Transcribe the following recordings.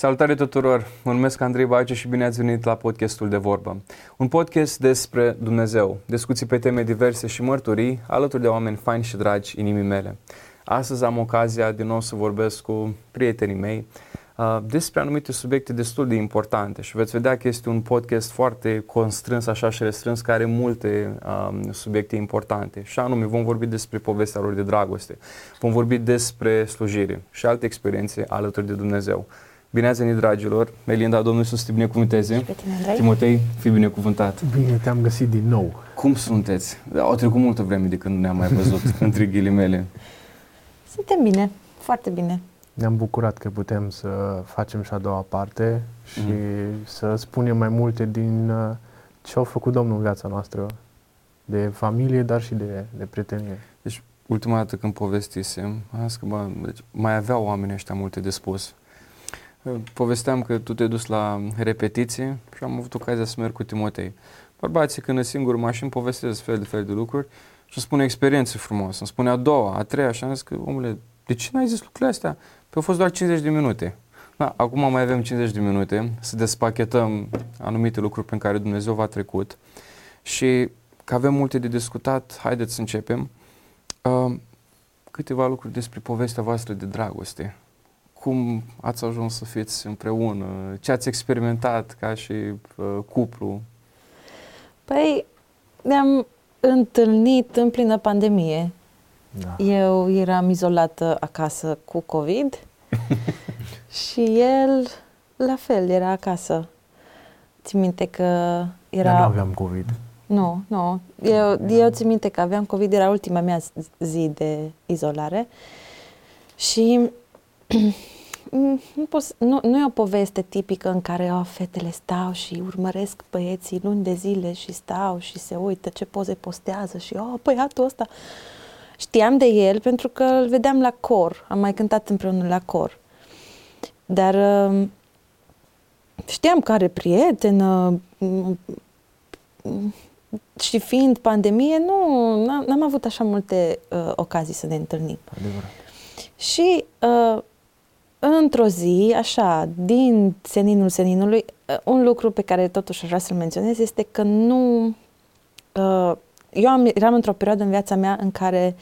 Salutare tuturor! Mă numesc Andrei Baciu și bine ați venit la podcastul de vorbă. Un podcast despre Dumnezeu, discuții pe teme diverse și mărturii alături de oameni faini și dragi inimii mele. Astăzi am ocazia din nou să vorbesc cu prietenii mei uh, despre anumite subiecte destul de importante și veți vedea că este un podcast foarte constrâns așa și restrâns care are multe um, subiecte importante și anume vom vorbi despre povestea lor de dragoste, vom vorbi despre slujire și alte experiențe alături de Dumnezeu. Bine ați venit, dragilor! Melinda, Domnul să te binecuvânteze! Și pe tine, Andrei. Timotei, fii binecuvântat! Bine te-am găsit din nou. Cum sunteți? Au trecut multă vreme de când ne-am mai văzut, între ghilimele. Suntem bine, foarte bine. Ne-am bucurat că putem să facem și a doua parte și mm. să spunem mai multe din uh, ce au făcut Domnul în viața noastră, de familie, dar și de, de prietenie. Deci, ultima dată când povestisem, am zis că bă, deci, mai aveau oamenii ăștia multe de spus. Povesteam că tu te-ai dus la repetiție și am avut ocazia să merg cu Timotei. Bărbații când în singur mașini povestesc fel de fel de lucruri și îmi spune experiențe frumoase. Îmi spune a doua, a treia și am zis că, omule, de ce n-ai zis lucrurile astea? Pe au fost doar 50 de minute. Da, acum mai avem 50 de minute să despachetăm anumite lucruri prin care Dumnezeu v-a trecut și că avem multe de discutat, haideți să începem. Uh, câteva lucruri despre povestea voastră de dragoste cum ați ajuns să fiți împreună, ce ați experimentat ca și uh, cuplu? Păi, ne-am întâlnit în plină pandemie. Da. Eu eram izolată acasă cu COVID și el la fel, era acasă. Țin minte că era... Dar nu aveam COVID. Nu, nu. Eu, eu țin minte că aveam COVID, era ultima mea zi de izolare și Mm, nu, pot, nu, nu e o poveste tipică în care oh, fetele stau și urmăresc băieții luni de zile și stau și se uită ce poze postează și oh, băiatul ăsta. Știam de el pentru că îl vedeam la cor, am mai cântat împreună la cor. Dar um, știam că are prietenă mm, și fiind pandemie, nu, n-am avut așa multe uh, ocazii să ne întâlnim. Adevărat. Și uh, într-o zi, așa, din seninul seninului, uh, un lucru pe care totuși aș vrea să-l menționez este că nu... Uh, eu am, eram într-o perioadă în viața mea în care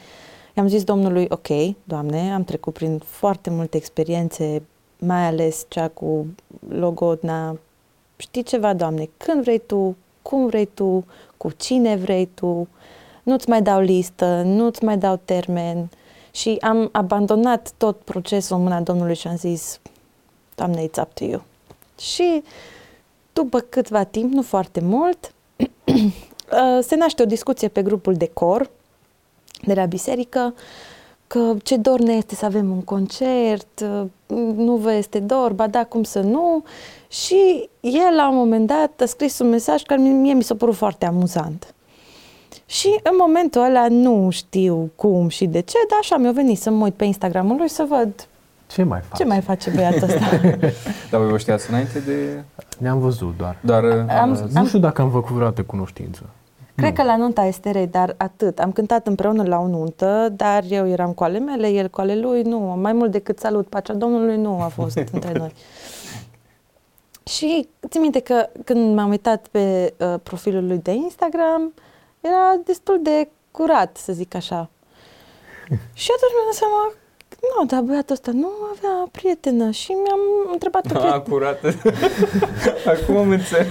i-am zis Domnului, ok, Doamne, am trecut prin foarte multe experiențe, mai ales cea cu logodna. Știi ceva, Doamne, când vrei Tu, cum vrei Tu, cu cine vrei Tu, nu-ți mai dau listă, nu-ți mai dau termen, și am abandonat tot procesul în mâna Domnului și am zis, Doamne, it's up to you. Și după câtva timp, nu foarte mult, uh, se naște o discuție pe grupul de cor de la biserică că ce dor ne este să avem un concert, uh, nu vă este dor, ba da, cum să nu. Și el la un moment dat a scris un mesaj care mie mi s-a părut foarte amuzant. Și în momentul ăla nu știu cum și de ce, dar așa mi-a venit să mă uit pe Instagramul lui să văd ce mai face, ce mai face băiatul ăsta. dar voi vă știați înainte de... Ne-am văzut doar. Dar am, uh, nu știu dacă am făcut vreodată cunoștință. Cred nu. că la nunta Esterei, dar atât. Am cântat împreună la o nuntă, dar eu eram cu ale mele, el cu ale lui, nu. Mai mult decât salut, pacea Domnului nu a fost între noi. Și țin minte că când m-am uitat pe uh, profilul lui de Instagram, uh, era destul de curat, să zic așa. și atunci mi-am dat seama, nu, dar băiatul ăsta nu avea prietenă și mi-am întrebat pe prietenă. curată. Acum am înțeles.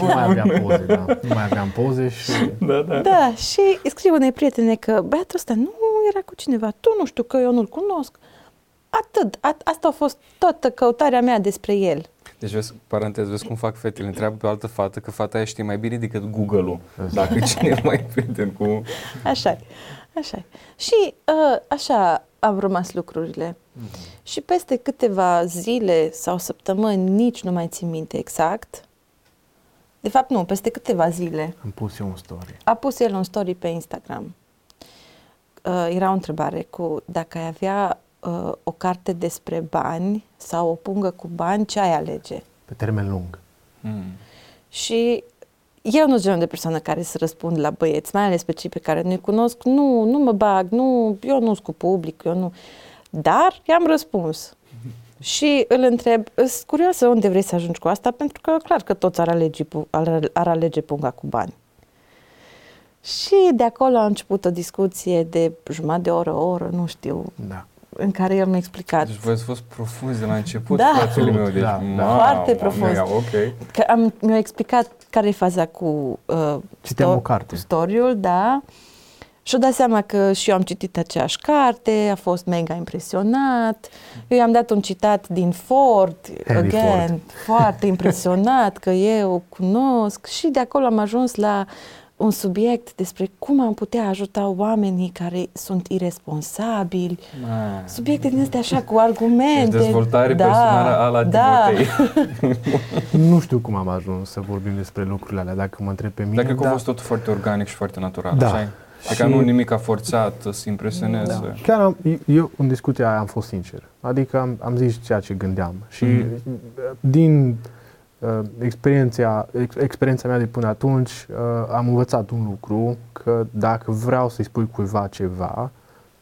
nu mai aveam poze, da. Nu mai aveam poze și... Da, da. Da, și scriu unei prietene că băiatul ăsta nu era cu cineva. Tu nu știu că eu nu-l cunosc. Atât. A, asta a fost toată căutarea mea despre el. Deci, vezi, parantez, vezi cum fac fetele. Întreabă pe o altă fată că fata aia știe mai bine decât Google-ul. Dacă cine e mai prieten cu... așa așa Și uh, așa au rămas lucrurile. Mm-hmm. Și peste câteva zile sau săptămâni, nici nu mai țin minte exact, de fapt nu, peste câteva zile. Am pus eu un story. A pus el un story pe Instagram. Uh, era o întrebare cu dacă ai avea uh, o carte despre bani sau o pungă cu bani, ce ai alege? Pe termen lung. Mm. Și eu nu sunt genul de persoană care să răspund la băieți, mai ales pe cei pe care nu-i cunosc. Nu, nu mă bag, nu, eu nu sunt cu public, eu nu. Dar i-am răspuns. Și îl întreb, sunt curioasă unde vrei să ajungi cu asta, pentru că clar că toți ar alege, pu- ar, ar alege punga cu bani. Și de acolo a început o discuție de jumătate de oră, o oră, nu știu, Da. În care el mi-a explicat Deci voi ați fost profunzi de la început, Da. fratele meu. Deci, Da, da. mamă, Foarte profund. mea, Ok. că am, mi-a explicat care e faza cu uh, Citeam o carte. cu storiul, da. Și-o dat seama că și eu am citit aceeași carte, a fost mega impresionat. Eu i-am dat un citat din Ford, Henry again, Ford. foarte impresionat că eu o cunosc și de acolo am ajuns la un subiect despre cum am putea ajuta oamenii care sunt irresponsabili. Man. Subiecte din astea așa cu argumente. Deci dezvoltare da, personală a la da. Timotei. Nu știu cum am ajuns să vorbim despre lucrurile alea, dacă mă întreb pe mine. Dar cred că a da. fost tot foarte organic și foarte natural, Da. așa Adică Și- nu nimic a forțat să impresioneze. Da. Chiar am, eu în discuția aia am fost sincer. Adică am, am zis ceea ce gândeam. Și Mhm. din uh, experiența, ex, experiența mea de până atunci uh, am învățat un lucru, că dacă vreau să-i spui cuiva ceva,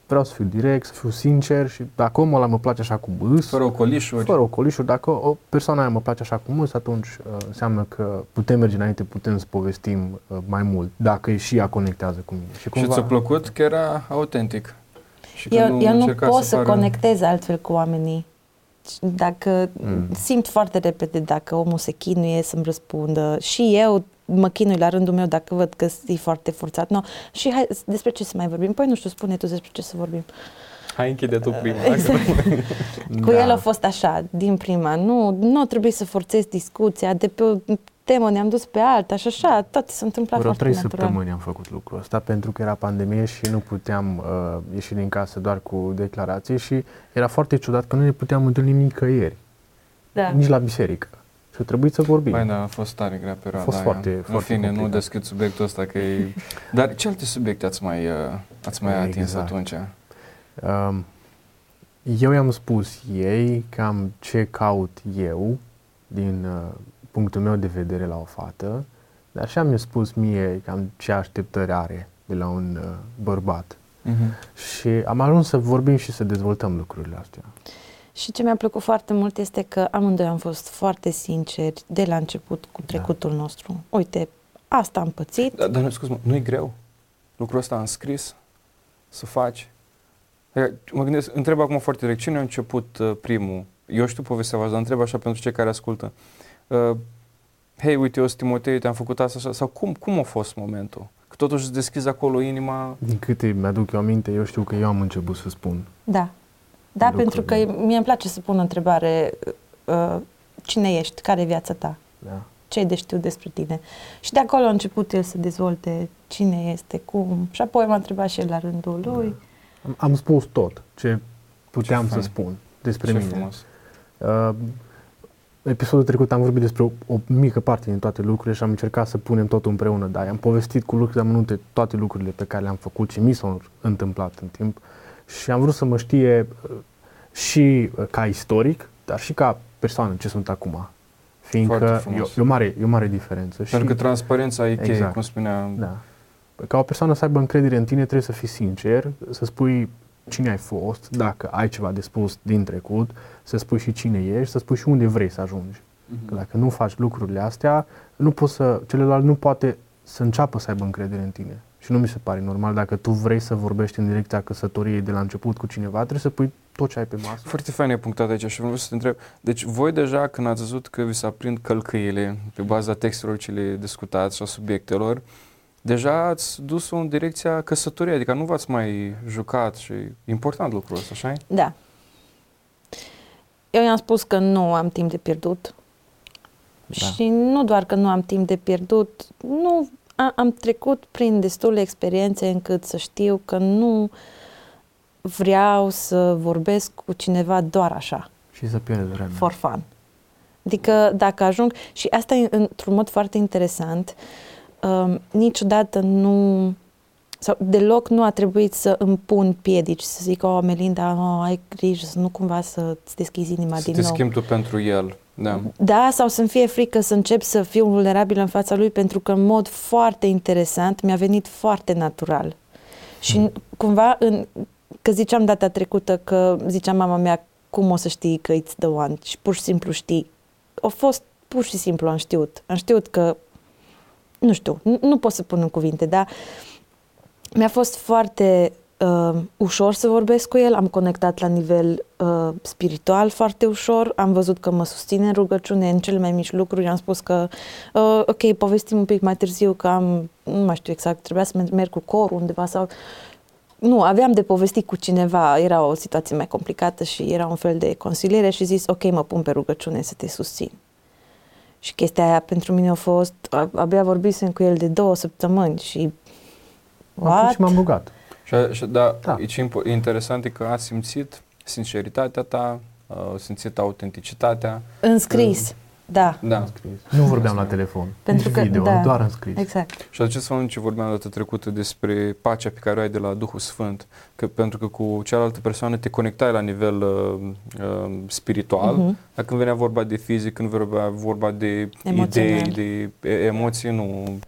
vreau să fiu direct, să fiu sincer și dacă omul ăla mă place așa cum îs, Fără ocolișuri. fără ocolișuri, dacă o persoană aia mă place așa cum îs, atunci uh, înseamnă că putem merge înainte, putem să povestim uh, mai mult, dacă și ea conectează cu mine. Și Și ți-a plăcut că era autentic. Și că Eu, eu nu încerca pot să, pară- conectez altfel cu oamenii. Dacă Mm. simt foarte repede dacă omul se chinuie să-mi răspundă și eu mă chinui la rândul meu dacă văd că e foarte forțat. No. Și hai, despre ce să mai vorbim? Păi nu știu, spune tu despre ce să vorbim. Hai închide tu prima. Exact. Cu Da. el a fost așa, din prima. Nu, nu trebuie să forțez discuția, de pe o temă ne-am dus pe alta și așa, toate se întâmplă Vreo foarte trei natural. săptămâni am făcut lucrul ăsta pentru că era pandemie și nu puteam uh, ieși din casă doar cu declarații și era foarte ciudat că nu ne puteam întâlni nicăieri, Da. nici la biserică. Și a trebuit să vorbim. Băi, da, a fost tare grea perioada A fost aia. foarte- În foarte fine, nu complicat. deschid subiectul ăsta că e... Dar ce alte subiecte ați mai, uh, ați mai atins Exact. atunci? Um, eu i-am spus ei cam ce caut eu din uh, punctul meu de vedere la o fată, dar și mi-a spus mie cam ce așteptări are de la un uh, bărbat. Mhm. Și am ajuns să vorbim și să dezvoltăm lucrurile astea. Și ce mi-a plăcut foarte mult este că amândoi am fost foarte sinceri de la început cu trecutul nostru. Uite, asta am pățit. Da, dar nu, scuze nu e greu lucrul ăsta în scris să faci? Adică, Mă gândesc, întreb acum foarte direct, cine a început uh, primul? Eu știu povestea voastră, dar întreb așa pentru cei care ascultă. Uh, Hei, uite, eu sunt Timotei, te-am făcut asta, așa, sau cum, cum a fost momentul? Că totuși îți deschizi acolo inima, Din câte mi-aduc eu aminte, eu știu că eu am început să spun. Da. Da, Lucruri. pentru că mie îmi place să pun o întrebare uh, cine ești, care e viața ta, Da. ce ai de știut despre tine. Și de acolo a început el să dezvolte cine este, cum. Și apoi m-a întrebat și el la rândul lui. Am, am spus tot ce puteam Ce să fain. spun despre ce mine. frumos. Uh, episodul trecut am vorbit despre o, o mică parte din toate lucrurile și am încercat să punem totul împreună, dar am povestit cu lucruri amănunte toate lucrurile pe care le-am făcut și mi s-au întâmplat în timp și am vrut să mă știe uh, și uh, ca istoric, dar și ca persoană ce sunt acum. Foarte Fiindcă e, frumos. o- e, o mare, e o mare diferență. Pentru că transparența e cheie, Exact. cum spunea. Da. Ca o persoană să aibă încredere în tine, trebuie să fii sincer, să spui cine ai fost, dacă ai ceva de spus din trecut, să spui și cine ești, să spui și unde vrei să ajungi. Mhm. Că dacă nu faci lucrurile astea, nu poți să, celălalt nu poate să înceapă să aibă încredere în tine. Și nu mi se pare normal, dacă tu vrei să vorbești în direcția căsătoriei de la început cu cineva, trebuie să pui tot ce ai pe masă. Foarte fain ai punctat aici și vreau să te întreb. Deci voi deja când ați văzut că vi se aprind călcâiele pe baza textelor ce le discutați și a subiectelor, deja ați dus-o în direcția căsătoriei, adică nu v-ați mai jucat și e important lucrul ăsta, așa Da. Eu i-am spus că nu am timp de pierdut. Da. Și nu doar că nu am timp de pierdut, nu a, am trecut prin destule experiențe încât să știu că nu vreau să vorbesc cu cineva doar așa, Și să pierzi vremea. for fun. Adică dacă ajung, și asta e într-un mod foarte interesant, um, niciodată nu, sau deloc nu a trebuit să îmi pun piedici, să zic, oh, Melinda, oh, ai grijă să nu cumva să-ți deschizi inima Să din te nou. schimbi tu pentru el. Da. Da, sau să-mi fie frică să încep să fiu vulnerabil în fața lui, pentru că în mod foarte interesant mi-a venit foarte natural. Și Hmm. cumva, în, că ziceam data trecută, că zicea mama mea cum o să știi că it's the one și pur și simplu știi. A fost pur și simplu am știut. Am știut că, nu știu, nu, nu pot să pun în cuvinte, dar mi-a fost foarte uh, ușor să vorbesc cu el, am conectat la nivel uh, spiritual foarte ușor, am văzut că mă susține în rugăciune în cele mai mici lucruri, am spus că uh, ok, povestim un pic mai târziu că am, nu mai știu exact, trebuia să merg cu corul undeva sau nu, aveam de povestit cu cineva, era o situație mai complicată și era un fel de consiliere și zis, ok, mă pun pe rugăciune să te susțin. Și chestia aia pentru mine a fost, abia vorbisem cu el de două săptămâni și What? și m-am rugat. Și, și da, da. E ce interesant e că a simțit sinceritatea ta, a simțit autenticitatea. Înscris. Uh, da. da. Nu vorbeam la telefon, Pentru nici că, video, da. doar scris. Exact. Și atunci să ce vorbeam data trecută despre pacea pe care o ai de la Duhul Sfânt, că pentru că cu cealaltă persoană te conectai la nivel uh, uh, spiritual, uh-huh. dar când venea vorba de fizic, când venea vorba de Emoțional. idei, de emoții, nu...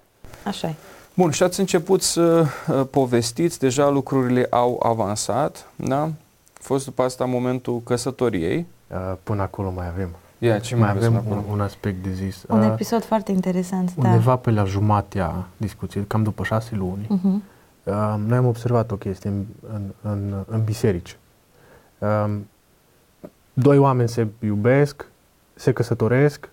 Așa e. Bun, și ați început să uh, povestiți, deja lucrurile au avansat, da? A fost după asta momentul căsătoriei. Uh, până acolo mai avem. Yeah, ce mai, mai avem un, un aspect de zis. Un uh, episod foarte interesant, da. Undeva pe la jumatea discuției, cam după șase luni, uh-huh. uh, noi am observat o chestie în, în, în, în biserici. Uh, doi oameni se iubesc, se căsătoresc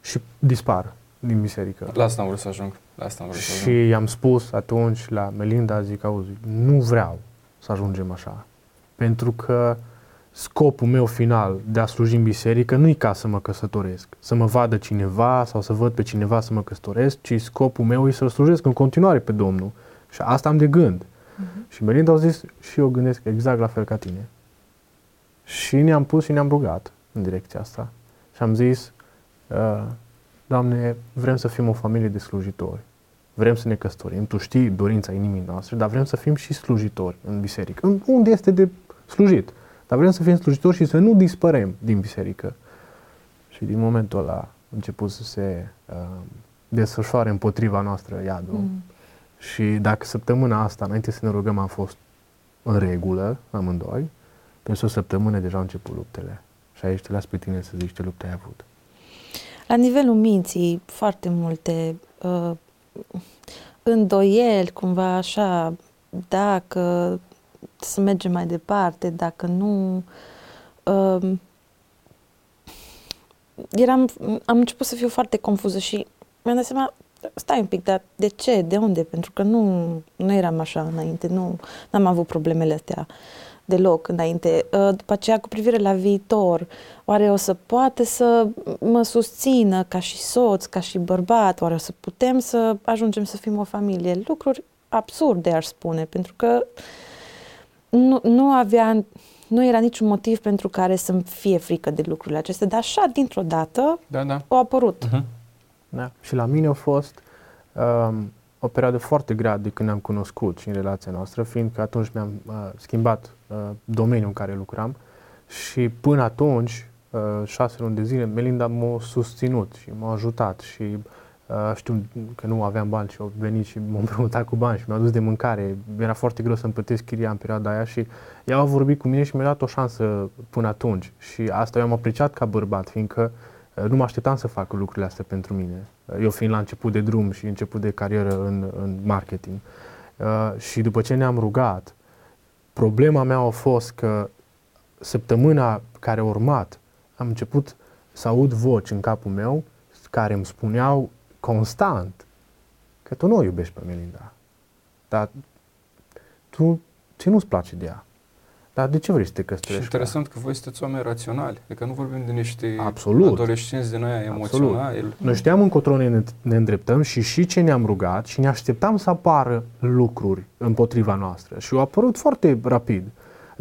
și dispar din biserică. La asta am vrut să ajung. La asta am vrut să ajung. Și i-am spus atunci la Melinda, zic, auzi, nu vreau să ajungem așa. Pentru că uh, scopul meu final de a sluji în biserică nu e ca să mă căsătoresc, să mă vadă cineva sau să văd pe cineva să mă căsătoresc, ci scopul meu e să-L slujesc în continuare pe Domnul. Și asta am de gând. Uh-huh. Și Melinda a zis, și eu gândesc exact la fel ca tine. Și ne-am pus și ne-am rugat în direcția asta. Și am zis, uh, Doamne, vrem să fim o familie de slujitori. Vrem să ne căsătorim. Tu știi dorința inimii noastre, dar vrem să fim și slujitori în biserică. Unde este de slujit? Dar vrem să fim slujitori și să nu dispărem din biserică. Și din momentul ăla a început să se uh, desfășoare împotriva noastră iadul. Mm. Și dacă săptămâna asta, înainte să ne rugăm, am fost în regulă, amândoi, pentru o săptămână deja au început luptele. Și aici te las pe tine să zici ce lupte ai avut. La nivelul minții, foarte multe uh, îndoieli, cumva așa, dacă să mergem mai departe, dacă nu... Uh, eram, am început să fiu foarte confuză și mi-am dat seama, stai un pic, dar de ce, de unde? Pentru că nu, nu eram așa înainte, nu am avut problemele astea deloc înainte. Uh, după aceea, cu privire la viitor, oare o să poate să mă susțină ca și soț, ca și bărbat, oare o să putem să ajungem să fim o familie? Lucruri absurde, aș spune, pentru că uh, nu, nu avea, nu era niciun motiv pentru care să-mi fie frică de lucrurile acestea, dar așa, dintr-o dată, da, da. au apărut. Uh-huh. Da. Și la mine a fost um, o perioadă foarte grea de când ne-am cunoscut și în relația noastră, fiindcă atunci mi-am uh, schimbat uh, domeniul în care lucram și până atunci, uh, șase luni de zile, Melinda m-a susținut și m-a ajutat și Uh, știu că nu aveam bani și au venit și m-au împrumutat cu bani și mi-au dus de mâncare. Era foarte greu să-mi plătesc chiria în perioada aia și ea a vorbit cu mine și mi-a dat o șansă până atunci. Și asta eu am apreciat ca bărbat, fiindcă uh, nu mă așteptam să fac lucrurile astea pentru mine. Uh, eu fiind la început de drum și început de carieră în, în marketing. Uh, și după ce ne-am rugat, problema mea a fost că săptămâna care a urmat am început să aud voci în capul meu care îmi spuneau constant că tu nu o iubești pe Melinda. Dar tu, ce nu-ți place de ea? Dar de ce vrei să te căsătorești? Și interesant că voi sunteți oameni raționali. Adică nu vorbim de niște Absolut. adolescenți de noi emoționali. Absolut. Noi știam încotro ne, ne îndreptăm și și ce ne-am rugat și ne așteptam să apară lucruri împotriva noastră. Și au apărut foarte rapid.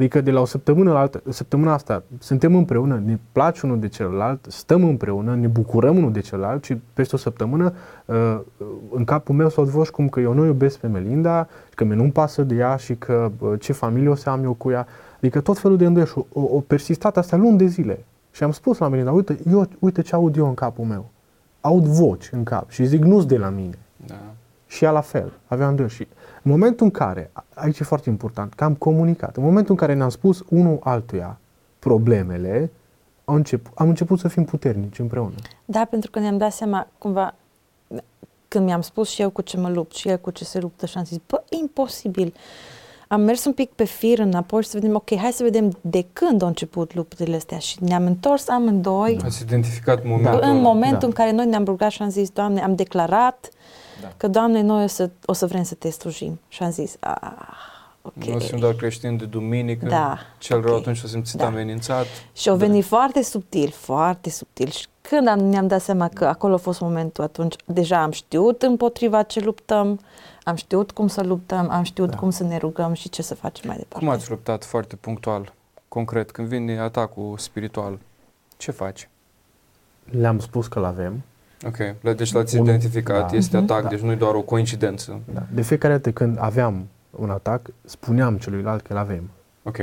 Adică de la o săptămână la altă, săptămâna asta suntem împreună, ne place unul de celălalt, stăm împreună, ne bucurăm unul de celălalt și peste o săptămână uh, în capul meu s-au advoși cum că eu nu iubesc pe Melinda, că mi nu-mi pasă de ea și că uh, ce familie o să am eu cu ea. Adică tot felul de îndoieli și o, o persistat astea luni de zile. Și am spus la Melinda, uite, eu, uite ce aud eu în capul meu. Aud voci în cap și zic, nu-s de la mine. Da. Și ea la fel, avea îndoieli. Și în momentul în care, aici e foarte important, că am comunicat, în momentul în care ne-am spus unul altuia problemele, am început, am început să fim puternici împreună. Da, pentru că ne-am dat seama cumva când mi-am spus și eu cu ce mă lupt și el cu ce se luptă și am zis, bă, imposibil. Am mers un pic pe fir înapoi și să vedem, ok, hai să vedem de când au început luptele astea și ne-am întors amândoi Ați identificat momentul în ăla. momentul Da. în care noi ne-am rugat și am zis, Doamne, am declarat Da. că, Doamne, noi o să, o să vrem să te slujim. Și am zis, ah, ok. Nu sunt doar creștini de duminică, Da, cel rău ok. atunci s-a simțit Da. amenințat. Și au venit foarte subtil, foarte subtil. Și când am, ne-am dat seama că acolo a fost momentul, atunci deja am știut împotriva ce luptăm, am știut cum să luptăm, am știut Da. cum să ne rugăm și ce să facem mai departe. Cum ați luptat foarte punctual, concret, când vine atacul spiritual? Ce faci? Le-am spus că l-avem. Ok, le- deci l-ați Un- identificat, da. este Mhm. atac, Da. deci nu e doar o coincidență. Da. De fiecare dată când aveam un atac, spuneam celuilalt că l-avem. Ok.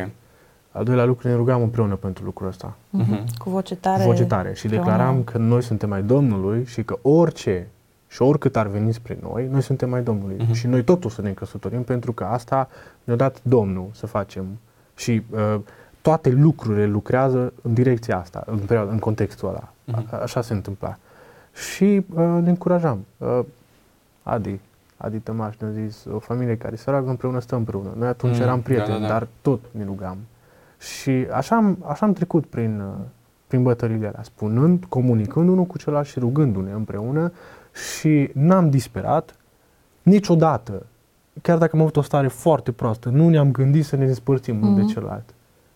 Al doilea lucru, ne rugam împreună pentru lucrul ăsta. Mhm. Mhm. Cu voce tare. Voce tare. Și împreună. declaram că noi suntem ai Domnului și că orice și oricât ar veni spre noi, noi suntem ai Domnului. Mhm. Și noi totul să ne căsătorim pentru că asta ne-a dat Domnul să facem. Și uh, toate lucrurile lucrează în direcția asta, în, perioada, în contextul ăla. Mhm. A, așa se întâmpla. Și uh, ne încurajam. Uh, Adi, Adi Tămaș ne-a zis, o familie care se roagă împreună stă împreună. Noi atunci Mm, eram da, prieteni, da, da. dar tot ne rugam. Și așa am, așa am trecut prin, uh, prin bătăliile alea, spunând, comunicând unul cu celălalt și rugându-ne împreună și n-am disperat niciodată. Chiar dacă am avut o stare foarte proastă, nu ne-am gândit să ne despărțim unul Mhm. de celălalt.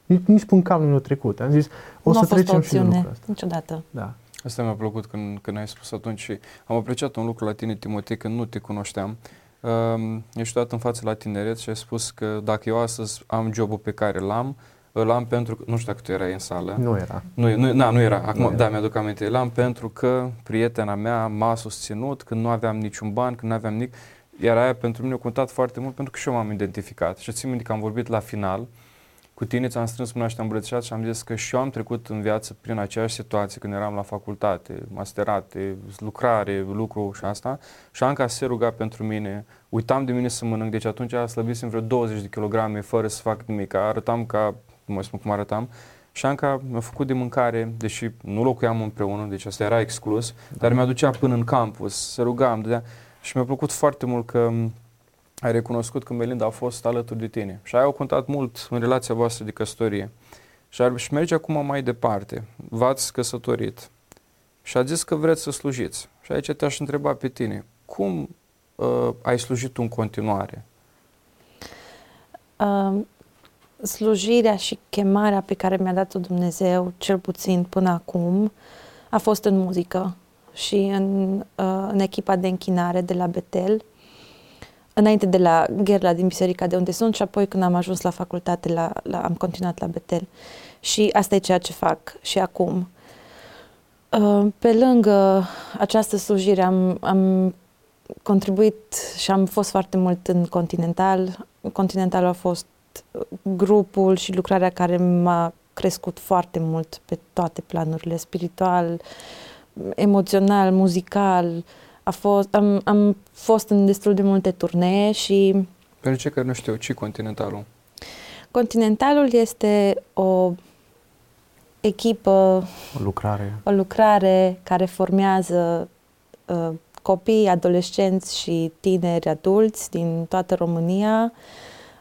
Nici, nici până capul nu a trecut. Am zis, o nu să a fost o trecem și de opțiune, lucrul ăsta. niciodată. Da. Asta mi-a plăcut când, când ai spus atunci și am apreciat un lucru la tine, Timotei, când nu te cunoșteam. Um, ești dat în față la tineret și ai spus că dacă eu astăzi am jobul pe care l-am, îl am pentru că, nu știu dacă tu erai în sală. Nu era. Nu, nu, na, nu era. Acum, Nu era. da, mi-aduc aminte. L-am pentru că prietena mea m-a susținut când nu aveam niciun ban, când nu aveam nimic. Iar aia pentru mine a contat foarte mult pentru că și eu m-am identificat. Și țin minte că am vorbit la final cu tine, ți-am strâns mâna și te-am îmbrățișat și am zis că și eu am trecut în viață prin aceeași situație când eram la facultate, masterate, lucrare, lucru și asta. Și Anca se ruga pentru mine, uitam de mine să mănânc, deci atunci slăbisem vreo 20 de kilograme fără să fac nimic. Arătam ca, nu mai spun cum arătam, și Anca mi-a făcut de mâncare, deși nu locuiam împreună, deci asta era exclus, dar mi-aducea până în campus, să rugam, dădea. Și mi-a plăcut foarte mult că m, ai recunoscut că Melinda a fost alături de tine. Și aia au contat mult în relația voastră de căsătorie. Și, ar, și merge acum mai departe. V-ați căsătorit. Și a zis că vreți să slujiți. Și aici te-aș întreba pe tine. Cum uh, ai slujit tu în continuare? Uh, slujirea și chemarea pe care mi-a dat-o Dumnezeu, cel puțin până acum, a fost în muzică și în, uh, în echipa de închinare de la Betel, înainte de la Gherla din biserica de unde sunt și apoi când am ajuns la facultate la, la, am continuat la Betel. Și asta e ceea ce fac și acum. Uh, Pe lângă această slujire am, am contribuit și am fost foarte mult în Continental. Continental a fost grupul și lucrarea care m-a crescut foarte mult pe toate planurile, spiritual, emoțional, muzical. A fost, am, am fost în destul de multe turnee și Pentru cei care nu știu, ce Continentalul? Continentalul este o echipă O lucrare. o lucrare care formează uh, copii, adolescenți și tineri adulți din toată România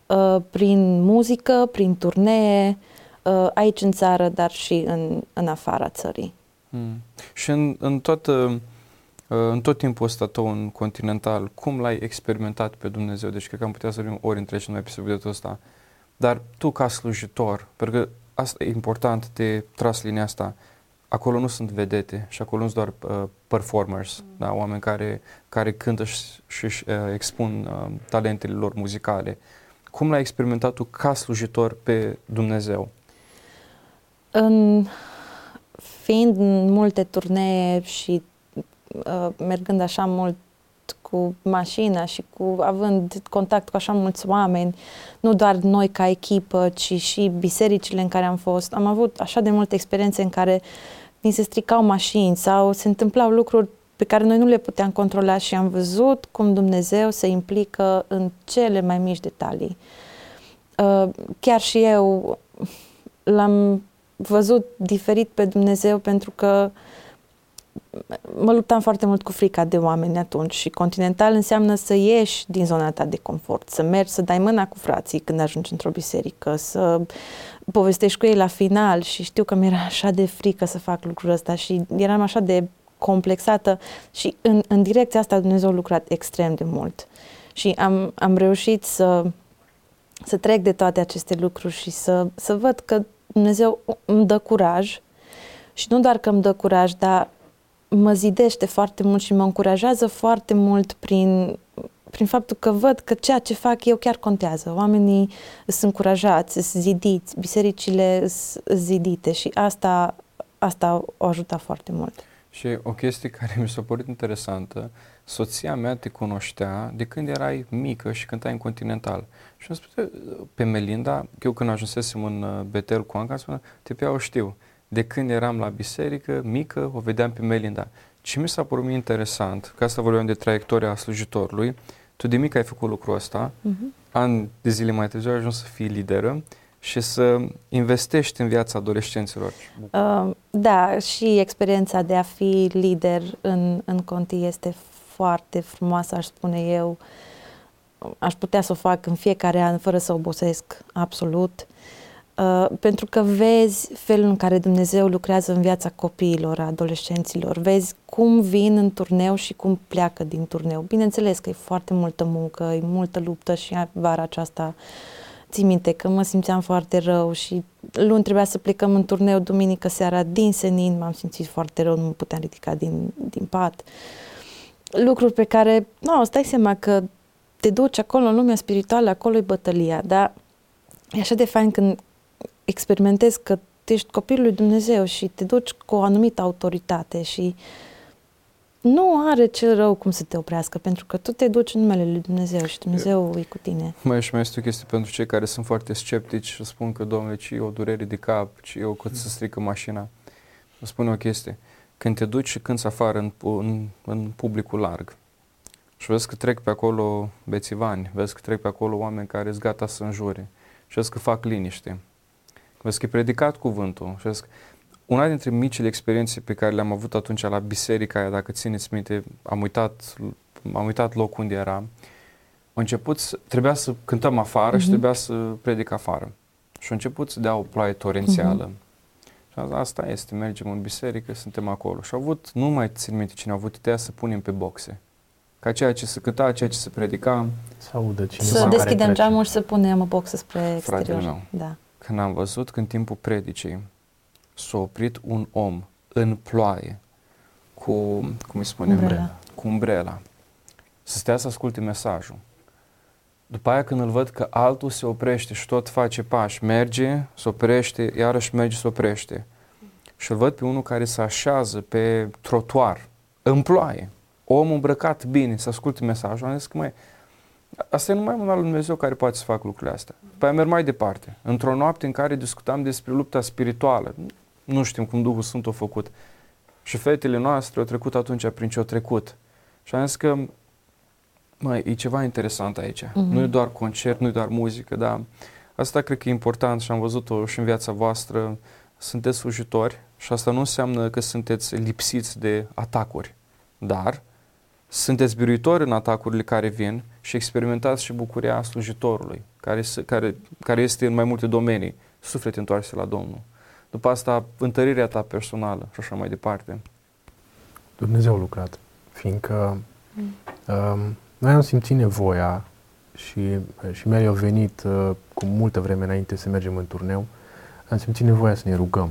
uh, prin muzică, prin turnee, uh, aici în țară, dar și în, în afara țării. Mm. Și în, în, toată, uh, în tot timpul ăsta tău în Continental, cum l-ai experimentat pe Dumnezeu? Deci cred că am putea să vorbim ori întregi numai pe subiectul ăsta. Dar tu ca slujitor, pentru că asta e important de tras linia asta, acolo nu sunt vedete și acolo nu sunt doar uh, performers, mm. da, oameni care, care cântă și, și uh, expun uh, talentele lor muzicale. Cum l-ai experimentat tu ca slujitor pe Dumnezeu? În, fiind în multe turnee și uh, mergând așa mult cu mașina și cu având contact cu așa mulți oameni, nu doar noi ca echipă, ci și bisericile în care am fost. Am avut așa de multe experiențe în care ni se stricau mașini sau se întâmplau lucruri pe care noi nu le puteam controla și am văzut cum Dumnezeu se implică în cele mai mici detalii. Uh, chiar și eu l-am văzut diferit pe Dumnezeu pentru că mă luptam foarte mult cu frica de oameni atunci și continental înseamnă să ieși din zona ta de confort, să mergi, să dai mâna cu frații când ajungi într-o biserică, să povestești cu ei la final și știu că mi-era așa de frică să fac lucrul ăsta și eram așa de complexată și în, în direcția asta Dumnezeu a lucrat extrem de mult. Și am, am reușit să, să trec de toate aceste lucruri și să, să văd că Dumnezeu îmi dă curaj și nu doar că îmi dă curaj, dar mă zidește foarte mult și mă încurajează foarte mult prin, prin faptul că văd că ceea ce fac eu chiar contează. Oamenii sunt încurajați, sunt zidiți, bisericile sunt zidite și asta, asta o ajută foarte mult. Și o chestie care mi s-a părut interesantă, soția mea te cunoștea de când erai mică și cântai în Continental. Și am spus pe Melinda, că eu când ajunsesem în uh, Betel cu Anca, spune, te pe o știu. De când eram la biserică, mică, o vedeam pe Melinda. Ce mi s-a părut mie interesant, că asta vorbeam de traiectoria slujitorului, tu de mică ai făcut lucrul ăsta, uh-huh. ani de zile mai târziu ai ajuns să fii lideră și să investești în viața adolescenților. Uh, da, și experiența de a fi lider în, în Conti este foarte frumoasă, aș spune eu. Aș putea să o fac în fiecare an fără să obosesc absolut. Uh, pentru că vezi felul în care Dumnezeu lucrează în viața copiilor, adolescenților, vezi cum vin în turneu și cum pleacă din turneu. Bineînțeles că e foarte multă muncă, e multă luptă și vara aceasta țin minte că mă simțeam foarte rău și luni trebuia să plecăm în turneu duminică seara din senin, m-am simțit foarte rău, nu mă puteam ridica din, din pat. Lucruri pe care, nu, no, stai seama că te duci acolo în lumea spirituală, acolo e bătălia, dar e așa de fain când experimentezi că ești copilul lui Dumnezeu și te duci cu o anumită autoritate și nu are cel rău cum să te oprească, pentru că tu te duci în numele lui Dumnezeu și Dumnezeu e cu tine. Mai și mai este o chestie pentru cei care sunt foarte sceptici și spun că, domnule, ci e o durere de cap, ci e o cât să strică mașina. Vă spun o chestie. Când te duci și cânți afară în, în, în publicul larg și vezi că trec pe acolo bețivani, vezi că trec pe acolo oameni care sunt gata să înjure și vezi că fac liniște, Vezi că e predicat cuvântul. Și vezi că una dintre micile experiențe pe care le-am avut atunci la biserica aia, dacă țineți minte, am uitat, am uitat locul unde eram, a început să, trebuia să cântăm afară uh-huh. și mhm. trebuia să predic afară. Și a început să dea o ploaie torențială. Uh-huh. Și a zis, asta este, mergem în biserică, suntem acolo. Și au avut, nu mai țin minte cine a avut ideea să punem pe boxe. Ca ceea ce se cânta, ceea ce se predica. Să audă cineva Să deschidem geamul și să punem boxe spre exterior. Fratele meu. Da când am văzut că în timpul predicii s-a oprit un om în ploaie cu, cum îi spunem, umbrela. cu umbrela, să stea să asculte mesajul. După aia când îl văd că altul se oprește și tot face pași, merge, se oprește, iarăși merge, se oprește. Și îl văd pe unul care se așează pe trotuar, în ploaie, om îmbrăcat bine, să asculte mesajul. Am zis că, mai Asta e numai mâna lui Dumnezeu care poate să facă lucrurile astea. Păi merg mai departe. Într-o noapte în care discutam despre lupta spirituală, nu știm cum Duhul Sfânt a făcut. Și fetele noastre au trecut atunci prin ce au trecut. Și am zis că, mai e ceva interesant aici. Mm-hmm. Nu e doar concert, nu e doar muzică, dar asta cred că e important și am văzut-o și în viața voastră. Sunteți slujitori și asta nu înseamnă că sunteți lipsiți de atacuri, dar sunteți biruitori în atacurile care vin și experimentați și bucuria slujitorului, care, care, care este în mai multe domenii, suflet întoarse la Domnul. După asta, întărirea ta personală și așa mai departe. Dumnezeu a lucrat, fiindcă mm. um, noi am simțit nevoia și, și mi a venit uh, cu multă vreme înainte să mergem în turneu, am simțit nevoia să ne rugăm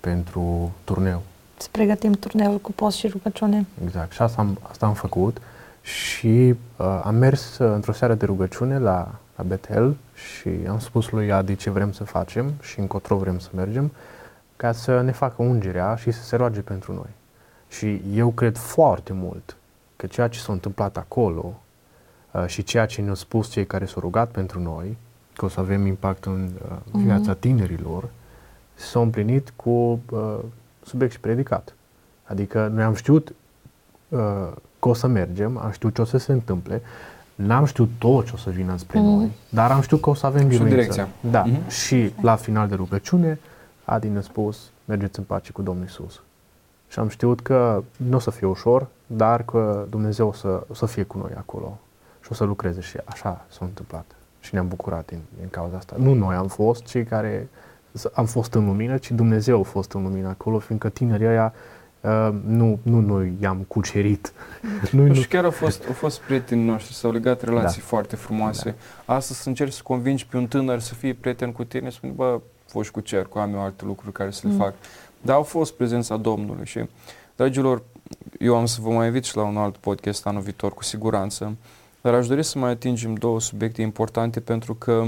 pentru turneu. Să pregătim turneul cu post și rugăciune. Exact. Și asta am, asta am făcut și uh, am mers uh, într-o seară de rugăciune la, la Betel și am spus lui Adi ce vrem să facem și încotro vrem să mergem ca să ne facă ungerea și să se roage pentru noi. Și eu cred foarte mult că ceea ce s-a întâmplat acolo uh, și ceea ce ne-au spus cei care s-au rugat pentru noi, că o să avem impact în uh, mhm. viața uh-huh. tinerilor, s-au împlinit cu uh, subiect și predicat. Adică noi am știut uh, că o să mergem, am știut ce o să se întâmple, n-am știut tot ce o să vină spre mm. noi, dar am știut că o să avem biruință. Da. Mm-hmm. Și la final de rugăciune Adi ne-a spus, mergeți în pace cu Domnul Isus. Și am știut că nu o să fie ușor, dar că Dumnezeu o să, o să fie cu noi acolo și o să lucreze și așa s-a întâmplat. Și ne-am bucurat din, din cauza asta. Nu noi am fost cei care am fost în lumină, ci Dumnezeu a fost în lumină acolo, fiindcă tinerii ăia Uh, nu, nu noi i-am cucerit. nu, și chiar au fost, au fost prietenii noștri, s-au legat relații da. foarte frumoase. Da. Astăzi să încerci să convingi pe un tânăr să fie prieten cu tine, spune, bă, foși cu cer, cu am eu alte lucruri care să le mm. fac. Dar au fost prezența Domnului și, dragilor, eu am să vă mai invit și la un alt podcast anul viitor, cu siguranță, dar aș dori să mai atingem două subiecte importante pentru că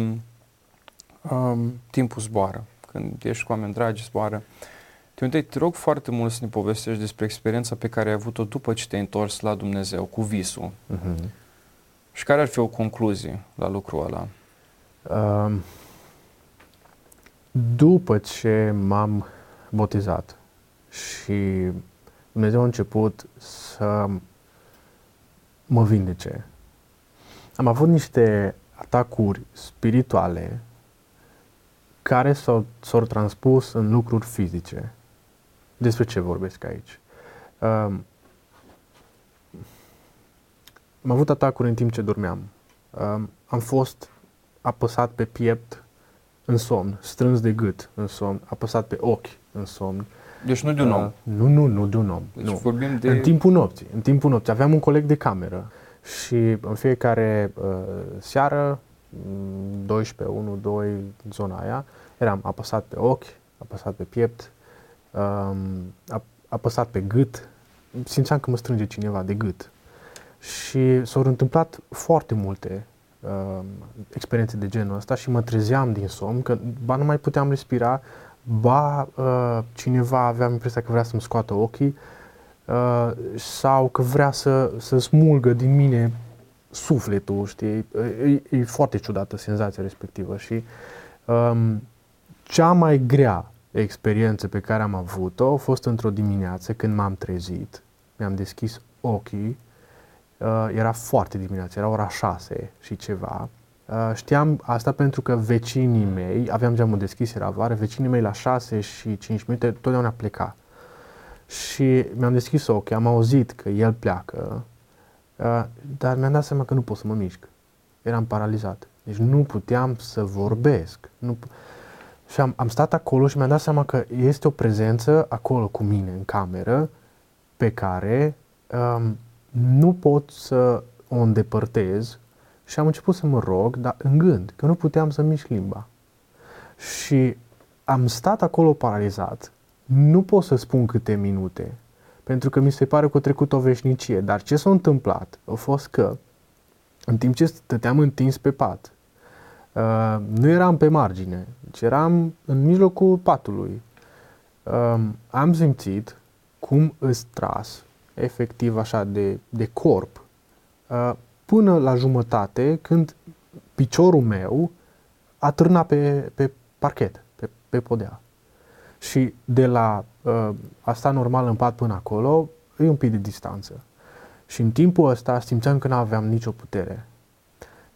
um, timpul zboară. Când ești cu oameni dragi, zboară. Timotei, te rog foarte mult să ne povestești despre experiența pe care ai avut-o după ce te-ai întors la Dumnezeu, cu visul. Uh-huh. Și care ar fi o concluzie la lucrul ăla? Uh, după ce m-am botezat și Dumnezeu a început să mă vindece, am avut niște atacuri spirituale care s-au, s-au transpus în lucruri fizice. Despre ce vorbesc aici? Um, am avut atacuri în timp ce dormeam. Um, am fost apăsat pe piept în somn, strâns de gât în somn, apăsat pe ochi în somn. Deci nu de un om? Uh, nu, nu, nu de un om. Deci nu. vorbim de... În timpul nopții. În timpul nopții. Aveam un coleg de cameră și în fiecare uh, seară, 12, 1, 2, zona aia, eram apăsat pe ochi, apăsat pe piept, um, apăsat pe gât, simțeam că mă strânge cineva de gât. Și s-au întâmplat foarte multe uh, experiențe de genul ăsta și mă trezeam din somn, că ba nu mai puteam respira, ba uh, cineva avea impresia că vrea să-mi scoată ochii uh, sau că vrea să, să smulgă din mine sufletul, știi? E, e foarte ciudată senzația respectivă și um, cea mai grea experiență pe care am avut-o a fost într-o dimineață când m-am trezit, mi-am deschis ochii, uh, era foarte dimineață, era ora 6 și ceva. Uh, știam asta pentru că vecinii mei, aveam geamul deschis, era vară, vecinii mei la 6 și 5 minute totdeauna pleca. Și mi-am deschis ochii, am auzit că el pleacă, uh, dar mi-am dat seama că nu pot să mă mișc. Eram paralizat. Deci nu puteam să vorbesc. Nu, și am, am stat acolo și mi-am dat seama că este o prezență acolo cu mine în cameră pe care um, nu pot să o îndepărtez și am început să mă rog, dar în gând, că nu puteam să mișc limba. Și am stat acolo paralizat, nu pot să spun câte minute, pentru că mi se pare că a trecut o veșnicie, dar ce s-a întâmplat a fost că în timp ce stăteam întins pe pat, uh, nu eram pe margine, deci eram în mijlocul patului. Um, am simțit cum îți tras, efectiv așa, de, de corp, uh, până la jumătate, când piciorul meu a târnat pe, pe parchet, pe, pe podea. Și de la uh, asta normal în pat până acolo, e un pic de distanță. Și în timpul ăsta simțeam că nu aveam nicio putere.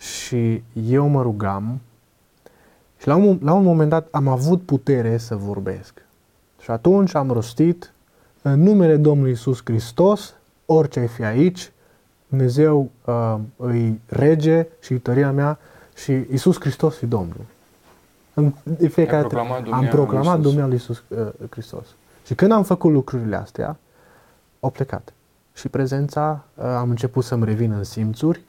Și eu mă rugam și la un, la un moment dat am avut putere să vorbesc. Și atunci am rostit în numele Domnului Isus Hristos, orice ai fi aici, Dumnezeu uh, îi rege și tăria mea și Isus Hristos e Domnul. În, de fiecare proclamat am proclamat Domnul Isus uh, Hristos. Și când am făcut lucrurile astea, au plecat. Și prezența, uh, am început să-mi revin în simțuri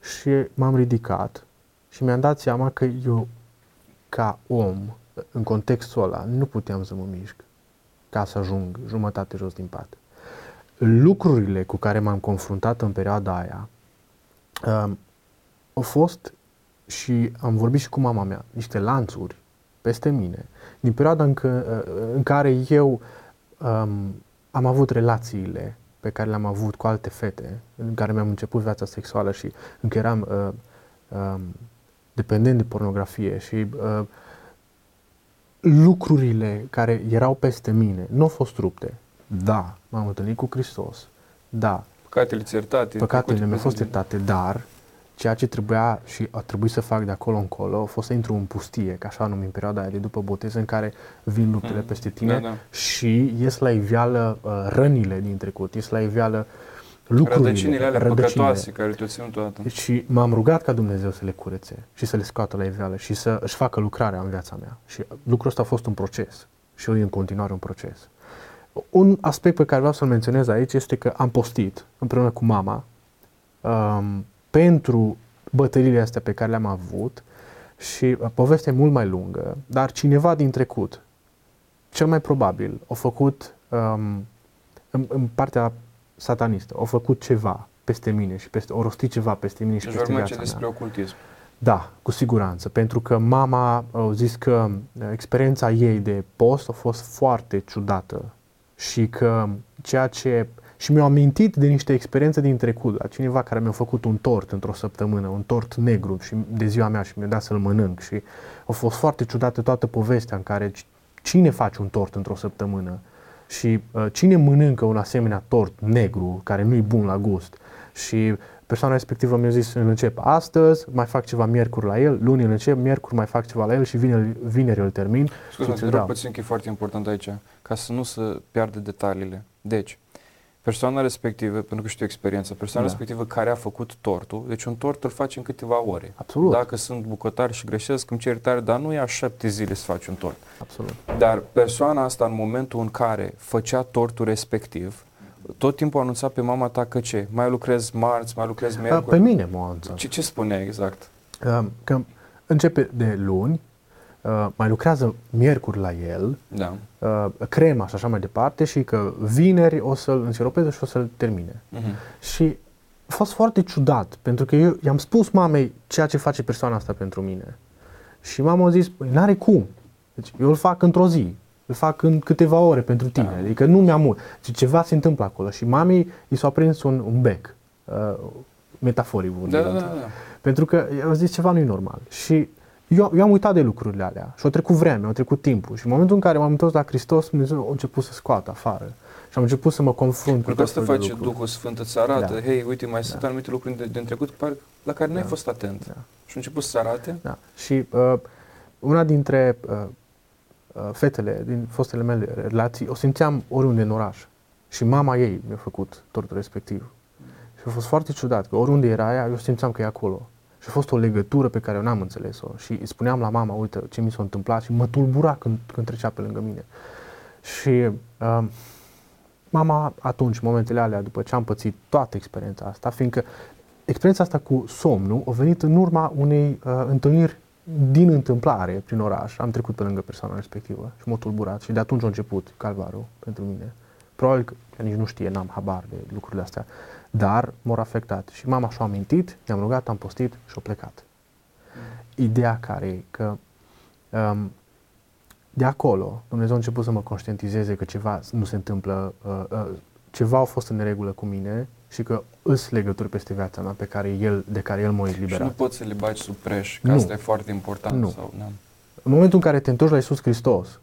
și m-am ridicat și mi-am dat seama că eu ca om, în contextul ăla, nu puteam să mă mișc ca să ajung jumătate jos din pat. Lucrurile cu care m-am confruntat în perioada aia um, au fost și am vorbit și cu mama mea, niște lanțuri peste mine, din perioada în, că, uh, în care eu um, am avut relațiile pe care le-am avut cu alte fete, în care mi-am început viața sexuală și încă eram uh, um, dependent de pornografie și uh, lucrurile care erau peste mine nu au fost rupte. Da, m-am întâlnit cu Hristos. Da. Păcatele iertate. Păcatele mi-au fost iertate, dar ceea ce trebuia și a trebuit să fac de acolo încolo a fost să intru în pustie, ca așa numim perioada aia de după botez, în care vin luptele Mm, peste tine da, da. și ies la iveală uh, rănile din trecut, ies la iveală lucrurile, Rădăcinile alea păcătoase care te-au ținut toată. și m-am rugat ca Dumnezeu să le curețe și să le scoată la iveală și să își facă lucrarea în viața mea. Și lucrul ăsta a fost un proces și e în continuare un proces. Un aspect pe care vreau să-l menționez aici este că am postit împreună cu mama um, pentru bătăliile astea pe care le-am avut și uh, povestea e mult mai lungă, dar cineva din trecut, cel mai probabil, a făcut um, în, în partea satanistă, a făcut ceva peste mine și peste, o rostit ceva peste mine și Deci peste vorbim viața aici mea. despre ocultism. Da, cu siguranță, pentru că mama a zis că uh, experiența ei de post a fost foarte ciudată și că ceea ce și mi-au amintit de niște experiențe din trecut, la cineva care mi-a făcut un tort într-o săptămână, un tort negru și de ziua mea și mi-a dat să-l mănânc și a fost foarte ciudată toată povestea în care c- cine face un tort într-o săptămână și uh, cine mănâncă un asemenea tort negru care nu-i bun la gust și persoana respectivă mi-a zis îl încep astăzi, mai fac ceva miercuri la el, luni îl încep, miercuri mai fac ceva la el și vineri, vineri îl termin. Scuze-mă, Și te da. rog puțin că e foarte important aici, ca să nu se piardă detaliile. Deci, persoana respectivă, pentru că știu experiența, persoana Da. respectivă care a făcut tortul, deci un tort îl faci în câteva ore. Absolut, Dacă sunt bucătari și greșesc, îmi cer iertare, dar nu ia șapte zile să faci un tort. absolut. Dar persoana asta, în momentul în care făcea tortul respectiv, tot timpul anunța pe mama ta că ce? Mai lucrez marți, mai lucrez Uh, miercuri? Pe mine m-a anunțat. Ce, ce spunea exact? Uh, Că începe de luni, uh, mai lucrează miercuri la el, Da. uh, crema și așa mai departe și că vineri o să-l însiropeze și o să-l termine. Mhm. Și a fost foarte ciudat, pentru că eu i-am spus mamei ceea ce face persoana asta pentru mine. Și mama a zis, "Păi, n-are cum. Deci eu îl fac într-o zi, îl fac în câteva ore pentru tine, Da. adică nu mi-am mult. Deci ceva se întâmplă acolo și mamei i s-a prins un, un bec, uh, metaforic Da, vorbind. da, da, da. Pentru că eu zis ceva nu-i normal. Și eu, eu am uitat de lucrurile alea și au trecut vremea, au trecut timpul. Și în momentul în care m-am întors la Hristos, Dumnezeu a început să scoată afară. Și am început să mă confrunt cu Pentru că tot asta felul de face lucruri. Duhul Sfânt, îți arată, Da. hei, uite, mai sunt Da. anumite lucruri de, din trecut par- la care n-ai Da. fost atent. Da. Și a început să arate. Da. Și uh, una dintre uh, uh, fetele din fostele mele relații o simțeam oriunde în oraș. Și mama ei mi-a făcut tortul respectiv. Și a fost foarte ciudat că oriunde era ea, eu simțeam că e acolo. Și a fost o legătură pe care eu n-am înțeles-o. Și îi spuneam la mama, uite ce mi s-a întâmplat și mă tulbura când, când trecea pe lângă mine. Și uh, mama atunci, momentele alea, după ce am pățit toată experiența asta, fiindcă experiența asta cu somnul a venit în urma unei uh, întâlniri din întâmplare prin oraș. Am trecut pe lângă persoana respectivă și m-a tulburat și de atunci a început calvarul pentru mine. Probabil că ea nici nu știe, n-am habar de lucrurile astea, dar m-au afectat. Și mama și-a amintit, ne-am rugat, am postit și a plecat. Ideea care e că um, de acolo Dumnezeu a început să mă conștientizeze că ceva nu se întâmplă, uh, uh, ceva a fost în neregulă cu mine și că îs legături peste viața mea pe care el, de care El m-a Și nu eliberat. poți să le bagi sub preș, că Nu. asta e foarte important. Nu. Sau, da. În momentul în care te întorci la Isus Hristos,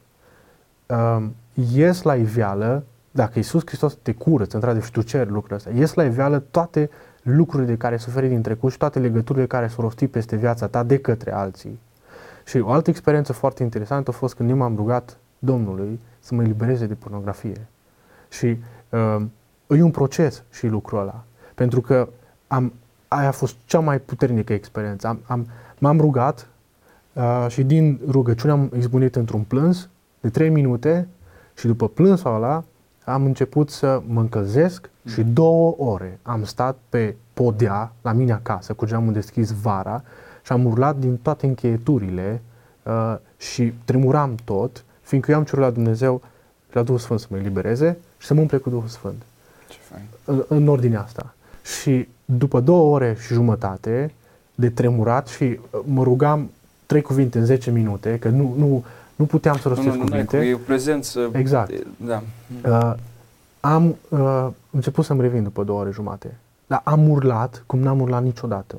um, ies la iveală, dacă Isus Hristos te curăță, într-adevăr, și tu ceri lucrurile astea, ies la iveală toate lucrurile de care ai suferit din trecut și toate legăturile care s-au rostit peste viața ta de către alții. Și o altă experiență foarte interesantă a fost când eu m-am rugat Domnului să mă elibereze de pornografie. Și uh, e un proces și lucrul ăla. Pentru că am, aia a fost cea mai puternică experiență. Am, am, m-am rugat uh, și din rugăciune am izbunit într-un plâns de 3 minute și după plânsul ăla am început să mă încălzesc și două ore am stat pe podea la mine acasă cu geamul deschis vara și am urlat din toate încheieturile uh, și tremuram tot, fiindcă eu am cerut la Dumnezeu și la Duhul Sfânt să mă elibereze și să mă umple cu Duhul Sfânt Ce fain. în, în ordinea asta. Și după două ore și jumătate de tremurat și uh, mă rugam trei cuvinte în 10 minute, că nu, nu, nu puteam să Nu, rostesc nu, nu, cuvinte. e o prezență. Exact. e- Da. Uh, am uh, început să-mi revin după două ore jumate. Dar am urlat cum n-am urlat niciodată.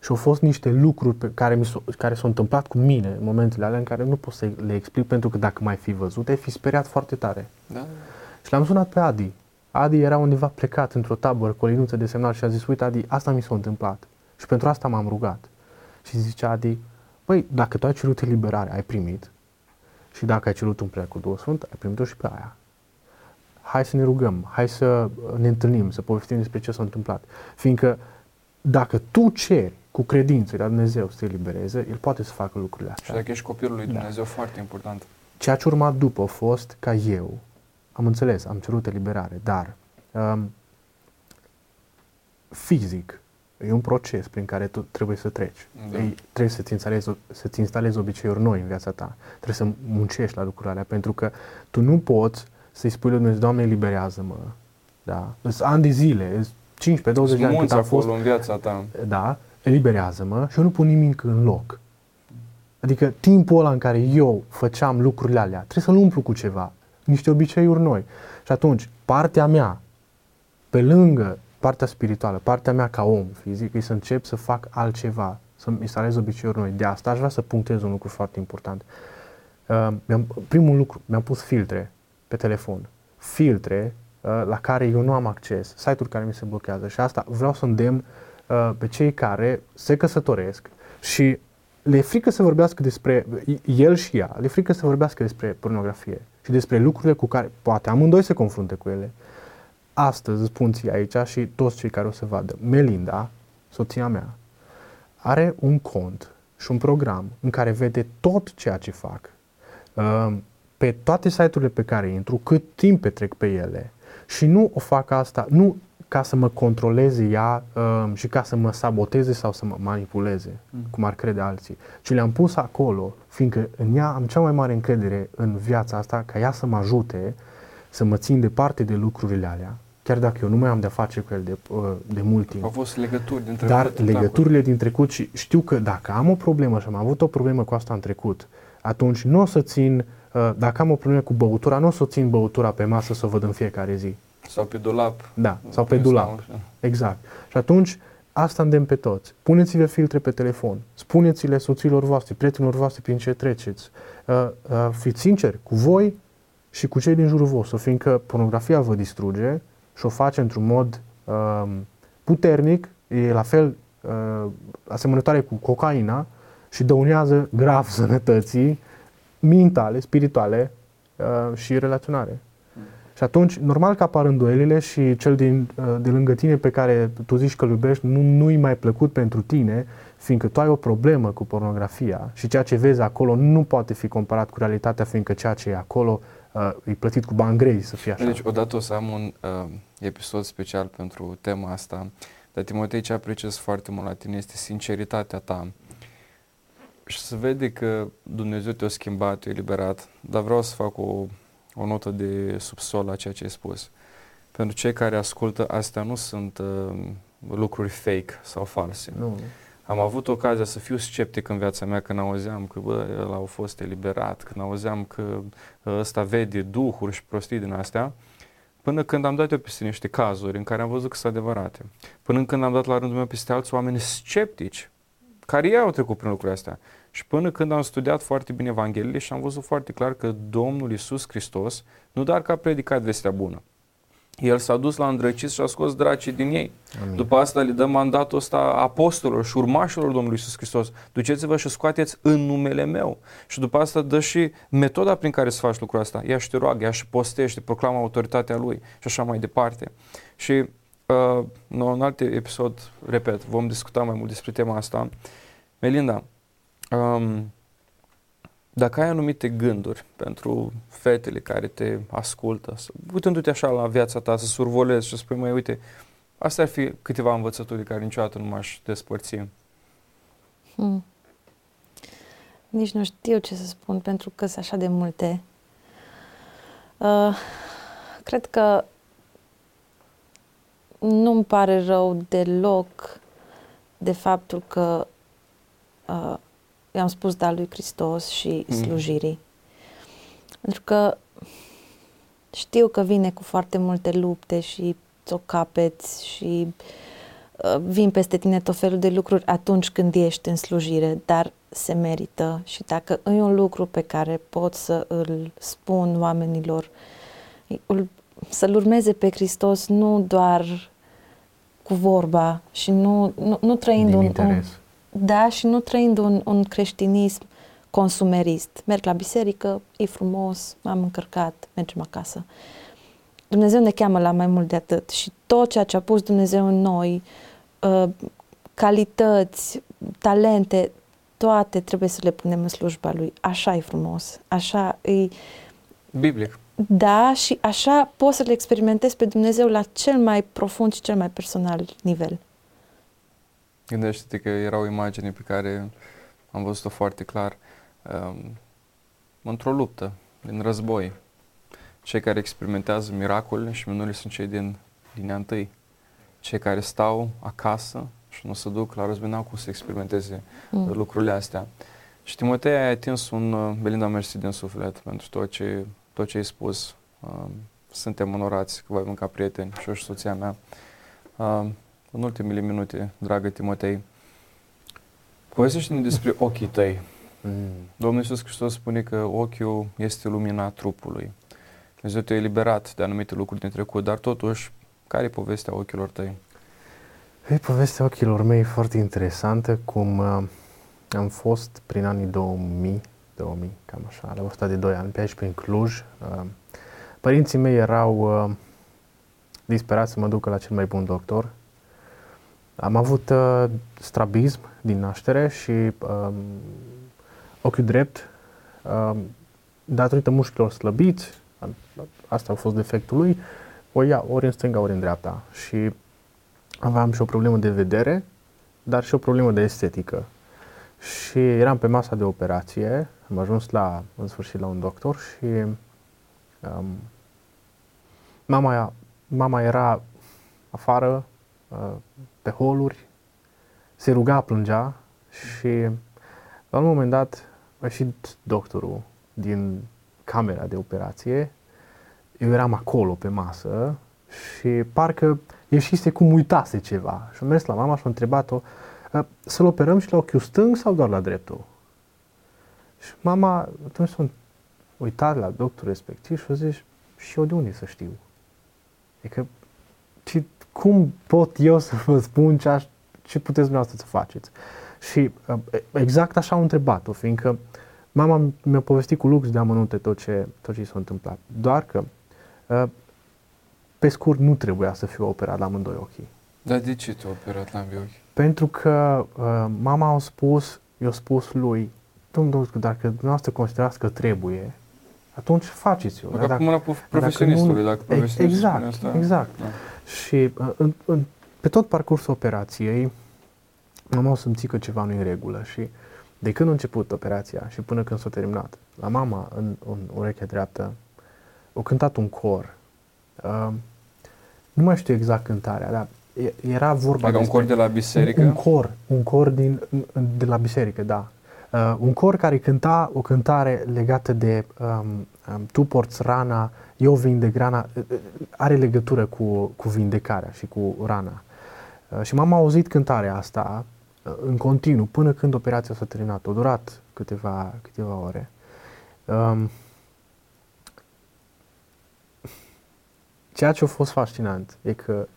Și au fost niște lucruri pe care, mi s-au, care s-au întâmplat cu mine în momentele alea în care nu pot să le explic pentru că dacă mai fi văzut, ai fi speriat foarte tare. Da. Și l-am sunat pe Adi. Adi era undeva plecat într-o tabără cu o linuță de semnal și a zis, uite Adi, asta mi s-a întâmplat. Și pentru asta m-am rugat. Și zicea Adi, băi, dacă tu ai cerut eliberare, ai primit. Și dacă ai cerut un prea cu Duhul Sfânt, ai primit-o și pe aia. Hai să ne rugăm, hai să ne întâlnim, să povestim despre ce s-a întâmplat. Fiindcă dacă tu ceri cu credință la Dumnezeu să te elibereze, El poate să facă lucrurile astea. Și dacă ești copilul lui Dumnezeu, da. foarte important. Ceea ce urma după a fost ca eu, am înțeles, am cerut eliberare, dar um, fizic, e un proces prin care tu trebuie să treci. Da. Ei, trebuie să-ți instalezi, să-ți instalezi obiceiuri noi în viața ta. Trebuie să muncești la lucrurile alea, pentru că tu nu poți să-i spui lui Dumnezeu, Doamne, eliberează-mă. Da? Sunt ani de zile, 15-20 de ani cât a fost. în viața ta. Da, eliberează-mă și eu nu pun nimic în loc. Adică timpul ăla în care eu făceam lucrurile alea, trebuie să-l umplu cu ceva, niște obiceiuri noi. Și atunci, partea mea, pe lângă partea spirituală, partea mea ca om fizic, e să încep să fac altceva, să-mi instalez obiceiuri noi. De asta aș vrea să punctez un lucru foarte important. Uh, primul lucru, mi-am pus filtre pe telefon. Filtre uh, la care eu nu am acces, site-uri care mi se blochează și asta vreau să îndemn uh, pe cei care se căsătoresc și le e frică să vorbească despre, el și ea, le e frică să vorbească despre pornografie și despre lucrurile cu care poate amândoi se confrunte cu ele. Astăzi spun ție aici și toți cei care o să vadă, Melinda, soția mea, are un cont și un program în care vede tot ceea ce fac, uh, pe toate site-urile pe care intru, cât timp petrec pe ele. Și nu o fac asta, nu ca să mă controleze ea uh, și ca să mă saboteze sau să mă manipuleze, mm. cum ar crede alții, ci le-am pus acolo, fiindcă în ea am cea mai mare încredere în viața asta, ca ea să mă ajute să mă țin departe de lucrurile alea, chiar dacă eu nu mai am de-a face cu el de, uh, de mult timp. Au fost legături din trecut. Dar legăturile din trecut și știu că dacă am o problemă și am avut o problemă cu asta în trecut, atunci nu o să țin, uh, dacă am o problemă cu băutura, nu o să țin băutura pe masă să o văd în fiecare zi sau pe dulap. Da, sau pe dulap. Exact. Și atunci, asta îndemn pe toți. Puneți-le filtre pe telefon. Spuneți-le soților voastre, prietenilor voastre prin ce treceți. Uh, uh, fiți sinceri cu voi și cu cei din jurul vostru, fiindcă pornografia vă distruge și o face într-un mod uh, puternic, e la fel uh, asemănătoare cu cocaina și dăunează grav sănătății mentale, spirituale uh, și relaționare. Și atunci, normal că apar îndoielile și cel din, uh, de lângă tine pe care tu zici că îl iubești nu, nu-i mai plăcut pentru tine, fiindcă tu ai o problemă cu pornografia și ceea ce vezi acolo nu poate fi comparat cu realitatea, fiindcă ceea ce e acolo uh, e plătit cu bani grei, să fie așa. Deci, odată o să am un uh, episod special pentru tema asta, dar Timotei ce apreciez foarte mult la tine este sinceritatea ta. Și să vede că Dumnezeu te-a schimbat, te-a eliberat, dar vreau să fac o o notă de subsol la ceea ce ai spus. Pentru cei care ascultă, astea nu sunt uh, lucruri fake sau false. Nu. Am avut ocazia să fiu sceptic în viața mea când auzeam că bă, el a fost eliberat, când auzeam că uh, ăsta vede duhuri și prostii din astea, până când am dat eu peste niște cazuri în care am văzut că sunt adevărate. Până când am dat la rândul meu peste alți oameni sceptici, care ei au trecut prin lucrurile astea. Și până când am studiat foarte bine Evanghelie și am văzut foarte clar că Domnul Isus Hristos, nu doar că a predicat vestea bună, el s-a dus la îndrăciți și a scos dracii din ei. Amin. După asta le dă mandatul ăsta apostolilor și urmașilor Domnului Isus Hristos. Duceți-vă și scoateți în numele meu. Și după asta dă și metoda prin care să faci lucrul asta. Ia și te roagă, ia și postește, proclamă autoritatea lui și așa mai departe. Și uh, în alt episod, repet, vom discuta mai mult despre tema asta. Melinda, Um, dacă ai anumite gânduri pentru fetele care te ascultă, să, uitându-te așa la viața ta, să survolezi și să spui, mai uite, astea ar fi câteva învățături de care niciodată nu m-aș despărți. Hmm. Nici nu știu ce să spun, pentru că sunt așa de multe. Uh, cred că nu-mi pare rău deloc de faptul că uh, i-am spus da lui Hristos și mm. slujirii. Pentru că știu că vine cu foarte multe lupte și ți-o capeți și uh, vin peste tine tot felul de lucruri atunci când ești în slujire, dar se merită și dacă e un lucru pe care pot să îl spun oamenilor, să-L urmeze pe Hristos nu doar cu vorba și nu, nu, nu trăind Din un, un, interes. Da, și nu trăind un, un creștinism consumerist. Merg la biserică, e frumos, m-am încărcat, mergem acasă. Dumnezeu ne cheamă la mai mult de atât și tot ceea ce a pus Dumnezeu în noi, uh, calități, talente, toate trebuie să le punem în slujba Lui. Așa e frumos, așa e... Biblic. Da, și așa poți să le experimentezi pe Dumnezeu la cel mai profund și cel mai personal nivel. Gândește-te că era o imagine pe care am văzut-o foarte clar um, într-o luptă, din război. Cei care experimentează miracole și minunile sunt cei din linia întâi. Cei care stau acasă și nu se duc la război, n-au cum să experimenteze Mm. lucrurile astea. Și Timotei ai atins un, uh, Belinda, mersi din suflet pentru tot ce, tot ce ai spus. Um, suntem onorați că voi mânca prieteni și eu și soția mea. Um, în ultimele minute, dragă Timotei, povestește-ne despre ochii tăi. Mm. Domnul Iisus Hristos spune că ochiul este lumina trupului. Dumnezeu te-a eliberat de anumite lucruri din trecut, dar totuși, care e povestea ochilor tăi? E povestea ochilor mei foarte interesantă, cum uh, am fost prin anii 2000, 2000, cam așa, la vârsta de 2 ani, pe aici prin Cluj. Uh, părinții mei erau uh, disperați să mă ducă la cel mai bun doctor. Am avut uh, strabism din naștere și um, ochiul drept, um, datorită mușchilor slăbiți, a- asta a fost defectul lui, o ia ori în stânga, ori în dreapta. Și aveam și o problemă de vedere, dar și o problemă de estetică. Și eram pe masa de operație, am ajuns la, în sfârșit la un doctor și um, mama, mama era afară, uh, pe holuri, se ruga, plângea și la un moment dat a ieșit doctorul din camera de operație, eu eram acolo pe masă și parcă ieșise cum uitase ceva. Și am mers la mama și am întrebat-o "Uh, să-l operăm și la ochiul stâng sau doar la dreptul? Și mama atunci s-a uitat la doctorul respectiv și a zis și eu de unde să știu? Adică ce, cum pot eu să vă spun ce, aș, ce puteți dumneavoastră să faceți? Și uh, exact așa am întrebat-o, fiindcă mama mi-a povestit cu lux de amănunte tot ce, tot ce i s-a întâmplat. Doar că uh, pe scurt, nu trebuia să fiu operat la amândoi ochii. Dar de ce te-a operat la ambii ochi? Pentru că uh, mama a spus, i-a spus lui, domnul doctor, dacă dumneavoastră considerați că trebuie, atunci faceți-o. Dacă, Dar acum la prof- profesionistului, dacă Ex- profesionistul spune exact, asta. exact. Da. Și uh, în, în, pe tot parcursul operației, mama a simțit că ceva nu e în regulă și de când a început operația și până când s-a terminat, la mama în, în urechea dreaptă, a cântat un cor. Uh, nu mai știu exact cântarea, dar e- era vorba Adică un despre cor de la biserică? un, un cor, un cor din, de la biserică, da. Uh, un cor care cânta o cântare legată de um, um, tu porți rana, eu vindec rana, uh, uh, are legătură cu, cu vindecarea și cu rana. Uh, și mama a auzit cântarea asta uh, în continuu până când operația s-a terminat. A durat câteva, câteva ore. Um, ceea ce a fost fascinant e că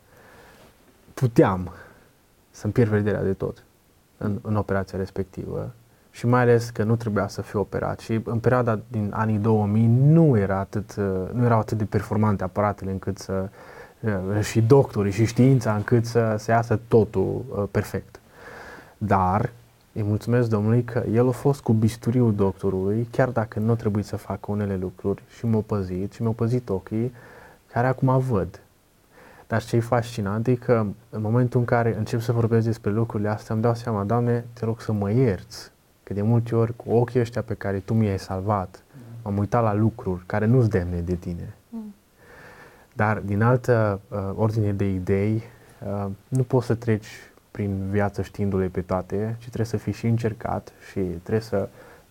puteam să-mi pierd vederea de tot în, în operația respectivă și mai ales că nu trebuia să fiu operat și în perioada din anii 2000 nu, era atât, uh, nu erau atât de performante aparatele încât să uh, și doctorii și știința încât să, să iasă totul uh, perfect. Dar îi mulțumesc Domnului că el a fost cu bisturiul doctorului, chiar dacă nu a trebuit să facă unele lucruri și m-a păzit și mi-a păzit ochii, care acum văd. Dar ce e fascinant e că în momentul în care încep să vorbesc despre lucrurile astea, îmi dau seama, Doamne, te rog să mă ierți, că de multe ori cu ochii ăștia pe care Tu mi-ai salvat, m-am uitat la lucruri care nu-ți demne de Tine. Mm. Dar din altă uh, ordine de idei, uh, nu poți să treci prin viață știindu-le pe toate, ci trebuie să fii și încercat și trebuie să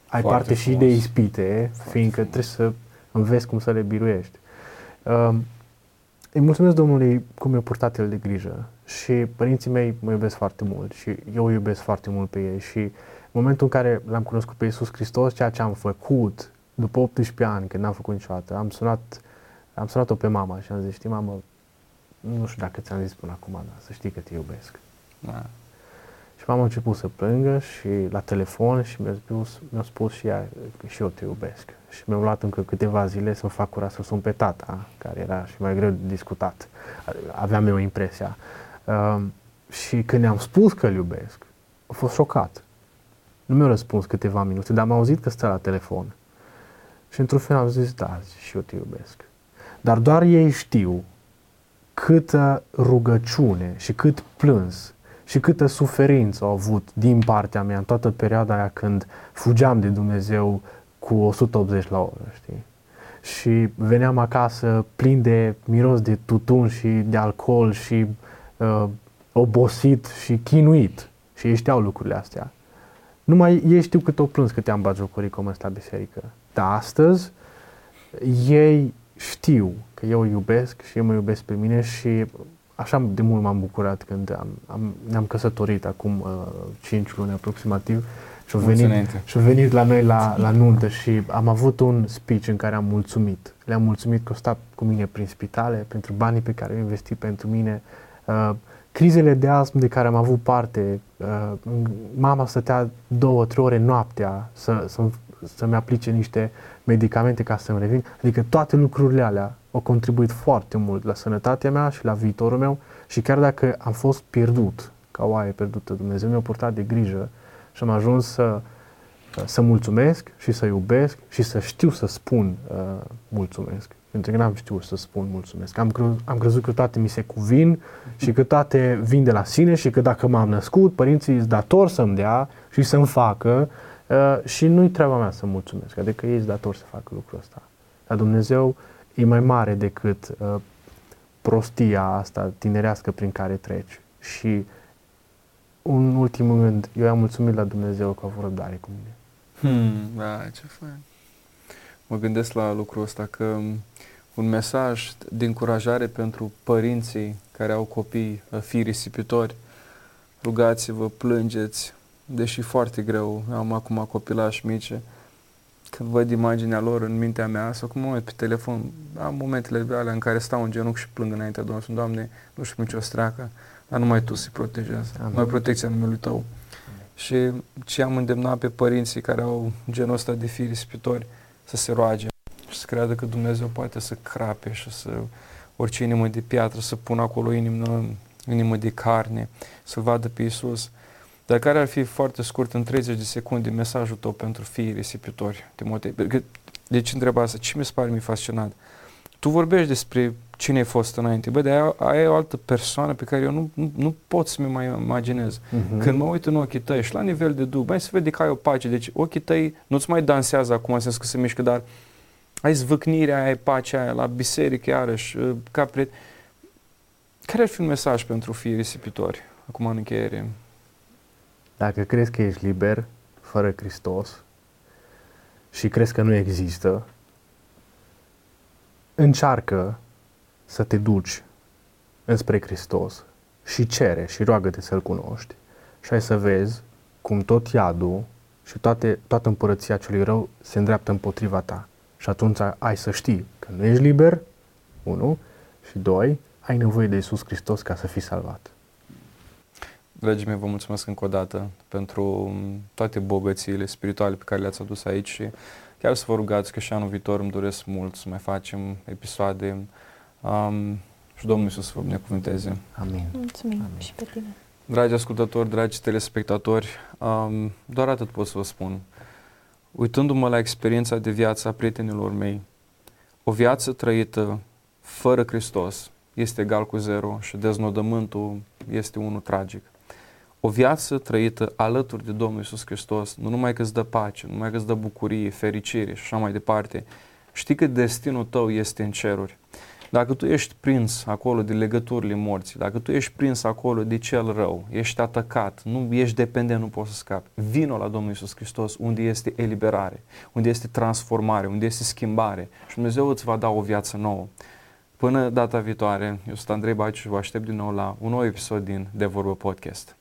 ai Foarte parte și frumos. de ispite, Foarte fiindcă frumos. trebuie să înveți cum să le biruiești. Uh, îi mulțumesc Domnului cum mi-a purtat El de grijă și părinții mei mă iubesc foarte mult și eu îi iubesc foarte mult pe ei și în momentul în care l-am cunoscut pe Iisus Hristos, ceea ce am făcut după 18 ani, când n-am făcut niciodată, am sunat, am sunat-o pe mama și am zis, știi mamă, nu știu dacă ți-am zis până acum, dar să știi că te iubesc. Da. Și mama a început să plângă și la telefon și mi-a spus, mi-a spus și ea că și eu te iubesc. Și mi-am luat încă câteva zile să-mi fac curat să sun pe tata, care era și mai greu de discutat. Aveam eu impresia. Uh, și când i-am spus că îl iubesc, a fost șocat. Nu mi-a răspuns câteva minute, dar am auzit că stă la telefon. Și într-un fel am zis, da, și eu te iubesc. Dar doar ei știu câtă rugăciune și cât plâns și câtă suferință au avut din partea mea în toată perioada aia când fugeam de Dumnezeu cu 180 la oră, știi? Și veneam acasă plin de miros de tutun și de alcool și uh, obosit și chinuit. Și ei știau lucrurile astea. Numai ei știu cât o plâns cât am bagiocorii cum la biserică. Dar astăzi ei știu că eu iubesc și eu mă iubesc pe mine și așa de mult m-am bucurat când am, am, ne-am căsătorit acum uh, 5 luni aproximativ și au venit, și venit la noi la, la nuntă și am avut un speech în care am mulțumit. Le-am mulțumit că au stat cu mine prin spitale, pentru banii pe care au investit pentru mine, uh, crizele de astm de care am avut parte, uh, mama stătea două, trei ore noaptea să, să, să-mi aplice niște medicamente ca să-mi revin. Adică toate lucrurile alea au contribuit foarte mult la sănătatea mea și la viitorul meu și chiar dacă am fost pierdut, ca oaie pierdută, Dumnezeu mi-a purtat de grijă și am ajuns să, să mulțumesc și să iubesc și să știu să spun uh, mulțumesc. Pentru că n-am știut să spun mulțumesc. Am, cre- am crezut că toate mi se cuvin și că toate vin de la sine și că dacă m-am născut, părinții sunt dator să-mi dea și să-mi facă uh, și nu-i treaba mea să mulțumesc. Adică ei sunt dator să facă lucrul ăsta. Dar Dumnezeu e mai mare decât uh, prostia asta tinerească prin care treci. Și un ultim gând, eu am mulțumit la Dumnezeu că a avut răbdare cu mine. Hmm, da, ce fain. Mă gândesc la lucrul ăsta că un mesaj de încurajare pentru părinții care au copii, uh, fii risipitori, rugați-vă, plângeți, deși foarte greu, am acum copilași mici, când văd imaginea lor în mintea mea sau cum mă uit pe telefon, am momentele alea în care stau în genunchi și plâng înaintea Domnului, Doamne, nu știu nicio streacă, dar numai Tu să-i protejezi, numai protecția numelui Tău. Amin. Și ce am îndemnat pe părinții care au genul ăsta de fii risipitori să se roage și să creadă că Dumnezeu poate să crape și să orice inimă de piatră să pună acolo inimă, inimă de carne, să vadă pe Iisus. Dar care ar fi foarte scurt, în 30 de secunde, mesajul tău pentru fiii risipitori, Timotei? Deci întreba asta, ce mi se pare mi fascinant? Tu vorbești despre cine ai fost înainte, bă, dar aia, e o altă persoană pe care eu nu, nu, nu pot să-mi mai imaginez. Uh-huh. Când mă uit în ochii tăi și la nivel de duh, mai se vede că ai o pace, deci ochii tăi nu-ți mai dansează acum, în sens că se mișcă, dar ai zvâcnirea, ai pacea aia la biserică, iarăși, uh, ca priet. Care ar fi un mesaj pentru fiii risipitori, acum în încheiere? Dacă crezi că ești liber, fără Hristos, și crezi că nu există, încearcă să te duci înspre Hristos și cere și roagă-te să-L cunoști și ai să vezi cum tot iadul și toate, toată împărăția celui rău se îndreaptă împotriva ta. Și atunci ai să știi că nu ești liber, unu, și doi, ai nevoie de Isus Hristos ca să fii salvat. Dragii mei, vă mulțumesc încă o dată pentru toate bogățiile spirituale pe care le-ați adus aici și chiar să vă rugați că și anul viitor îmi doresc mult să mai facem episoade um, și Domnul Iisus să vă binecuvânteze. Amin. Mulțumim Amin. și pe tine. Dragi ascultători, dragi telespectatori, um, doar atât pot să vă spun. Uitându-mă la experiența de viață a prietenilor mei, o viață trăită fără Hristos este egal cu zero și deznodământul este unul tragic. O viață trăită alături de Domnul Isus Hristos, nu numai că îți dă pace, nu numai că îți dă bucurie, fericire și așa mai departe, știi că destinul tău este în ceruri. Dacă tu ești prins acolo de legăturile morții, dacă tu ești prins acolo de cel rău, ești atacat, nu ești dependent, nu poți să scapi, vino la Domnul Isus Hristos unde este eliberare, unde este transformare, unde este schimbare și Dumnezeu îți va da o viață nouă. Până data viitoare, eu sunt Andrei Baciu și vă aștept din nou la un nou episod din De Vorbă Podcast.